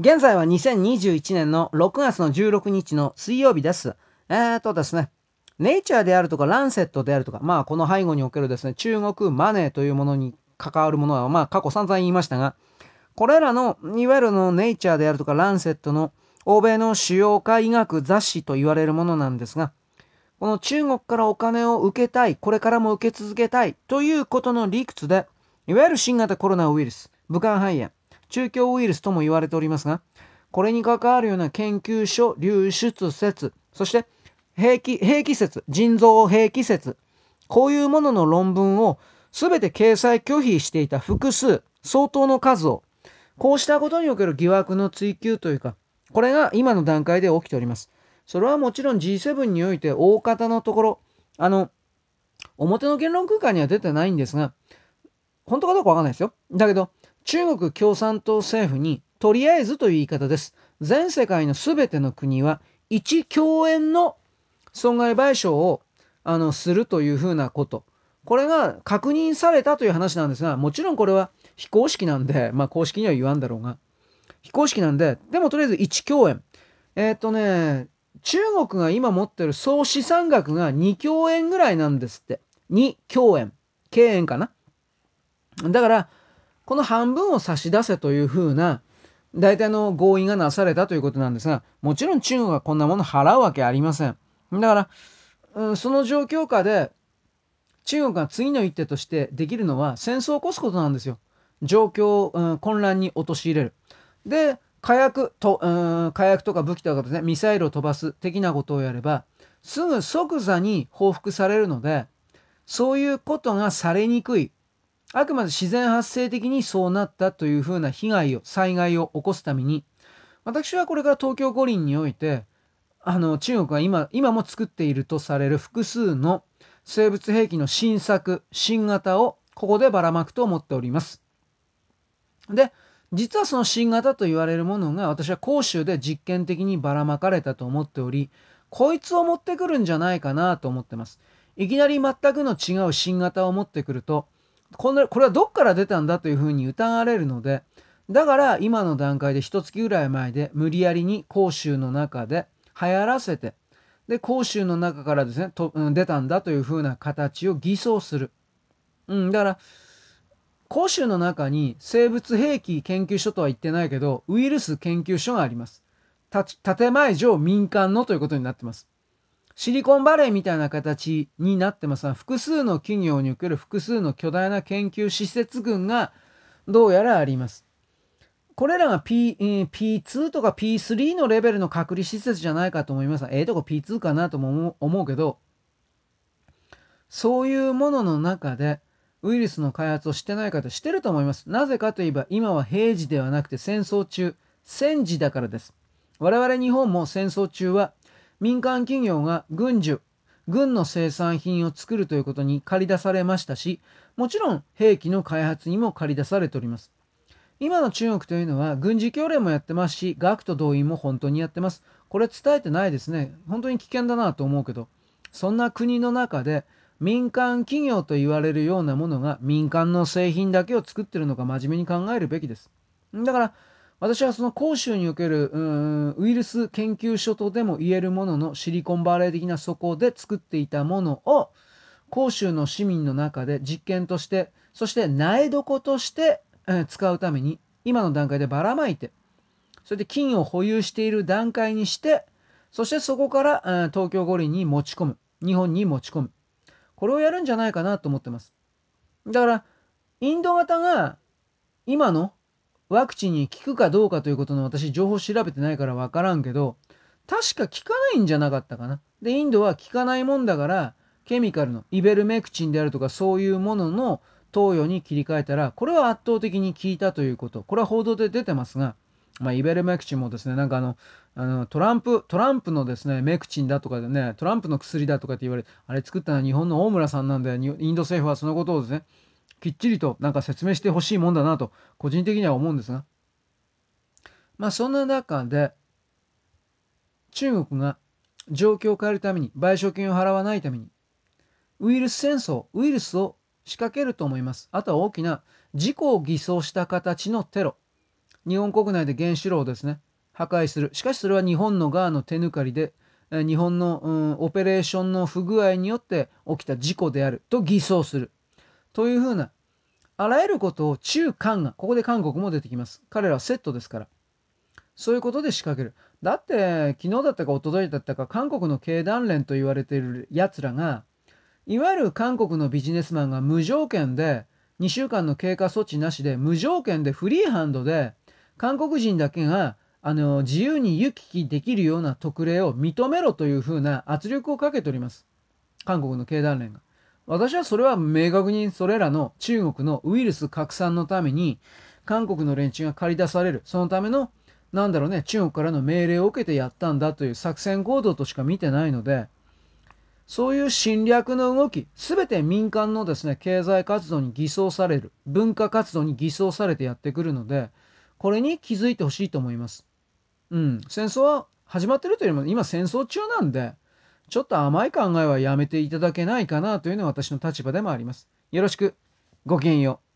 現在は2021年の6月の16日の水曜日です。えーとですね、ネイチャーであるとかランセットであるとか、まあこの背後におけるですね、中国マネーというものに関わるものは、まあ過去散々言いましたが、これらの、いわゆるのネイチャーであるとかランセットの欧米の主要科医学雑誌と言われるものなんですが、この中国からお金を受けたい、これからも受け続けたいということの理屈で、いわゆる新型コロナウイルス、武漢肺炎、中京ウイルスとも言われておりますが、これに関わるような研究所流出説、そして兵器、兵器説、腎臓兵器説、こういうものの論文を全て掲載拒否していた複数、相当の数を、こうしたことにおける疑惑の追及というか、これが今の段階で起きております。それはもちろん G7 において大方のところ、あの、表の言論空間には出てないんですが、本当かどうかわかんないですよ。だけど、中国共産党政府にとりあえずという言い方です。全世界の全ての国は1兆円の損害賠償をあのするというふうなこと。これが確認されたという話なんですが、もちろんこれは非公式なんで、まあ公式には言わんだろうが、非公式なんで、でもとりあえず1兆円。えっ、とね、中国が今持ってる総資産額が2兆円ぐらいなんですって。2兆円。経円かな。だから、この半分を差し出せというふうな、大体の合意がなされたということなんですが、もちろん中国はこんなもの払うわけありません。だから、うん、その状況下で、中国が次の一手としてできるのは戦争を起こすことなんですよ。状況を、うん、混乱に陥れる。で、火薬と、うん、火薬とか武器とかですね、ミサイルを飛ばす的なことをやれば、すぐ即座に報復されるので、そういうことがされにくい。あくまで自然発生的にそうなったというふうな被害を、災害を起こすために、私はこれから東京五輪において、あの、中国が今、今も作っているとされる複数の生物兵器の新作、新型をここでばらまくと思っております。で、実はその新型と言われるものが私は広州で実験的にばらまかれたと思っており、こいつを持ってくるんじゃないかなと思ってます。いきなり全くの違う新型を持ってくると、これこれはどっから出たんだというふうに疑われるので、だから今の段階で一月ぐらい前で無理やりに甲州の中で流行らせて、で、甲州の中からですね、と出たんだというふうな形を偽装する。うん、だから、甲州の中に生物兵器研究所とは言ってないけど、ウイルス研究所があります。建前上民間のということになってます。シリコンバレーみたいな形になってますが、複数の企業における複数の巨大な研究施設群がどうやらあります。これらが、P、P2 とか P3 のレベルの隔離施設じゃないかと思います。ええー、とこ P2 かなとも思うけど、そういうものの中でウイルスの開発をしてない方してると思います。なぜかといえば今は平時ではなくて戦争中、戦時だからです。我々日本も戦争中は民間企業が軍需、軍の生産品を作るということに駆り出されましたし、もちろん兵器の開発にも駆り出されております。今の中国というのは軍事教練もやってますし、学徒動員も本当にやってます。これ伝えてないですね。本当に危険だなと思うけど、そんな国の中で民間企業と言われるようなものが民間の製品だけを作ってるのか真面目に考えるべきです。だから、私はその広州におけるウイルス研究所とでも言えるもののシリコンバレー的な底で作っていたものを広州の市民の中で実験としてそして苗床として、使うために今の段階でばらまいてそれで金を保有している段階にしてそしてそこから、東京五輪に持ち込む日本に持ち込む。これをやるんじゃないかなと思ってます。だからインド型が今のワクチンに効くかどうかということの私情報調べてないから分からんけど確か効かないんじゃなかったかな。でインドは効かないもんだからケミカルのイベルメクチンであるとかそういうものの投与に切り替えたらこれは圧倒的に効いたということこれは報道で出てますが、まあ、イベルメクチンもですねなんかあのあのトランプトランプのですねメクチンだとかでねトランプの薬だとかって言われてあれ作ったのは日本の大村さんなんでインド政府はそのことをですねきっちりとなんか説明してほしいもんだなと個人的には思うんですがまあそんな中で中国が状況を変えるために賠償金を払わないためにウイルス戦争ウイルスを仕掛けると思いますあとは大きな事故を偽装した形のテロ日本国内で原子炉をですね、破壊する。しかしそれは日本の側の手抜かりで、日本の、うん、オペレーションの不具合によって起きた事故であると偽装する。というふうな、あらゆることを中韓が、ここで韓国も出てきます。彼らはセットですから。そういうことで仕掛ける。だって、昨日だったか一昨日だったか、韓国の経団連と言われている奴らが、いわゆる韓国のビジネスマンが無条件で、2週間の経過措置なしで、無条件でフリーハンドで、韓国人だけがあの、自由に行き来できるような特例を認めろというふうな圧力をかけております。韓国の経団連が。私はそれは明確にそれらの中国のウイルス拡散のために韓国の連中が駆り出される。そのための、なんだろうね、中国からの命令を受けてやったんだという作戦行動としか見てないので、そういう侵略の動き、すべて民間のですね、経済活動に偽装される、文化活動に偽装されてやってくるので、これに気づいてほしいと思います。うん、戦争は始まってるというよりも今戦争中なんで、ちょっと甘い考えはやめていただけないかなというのは私の立場でもあります。よろしく。ごきげんよう。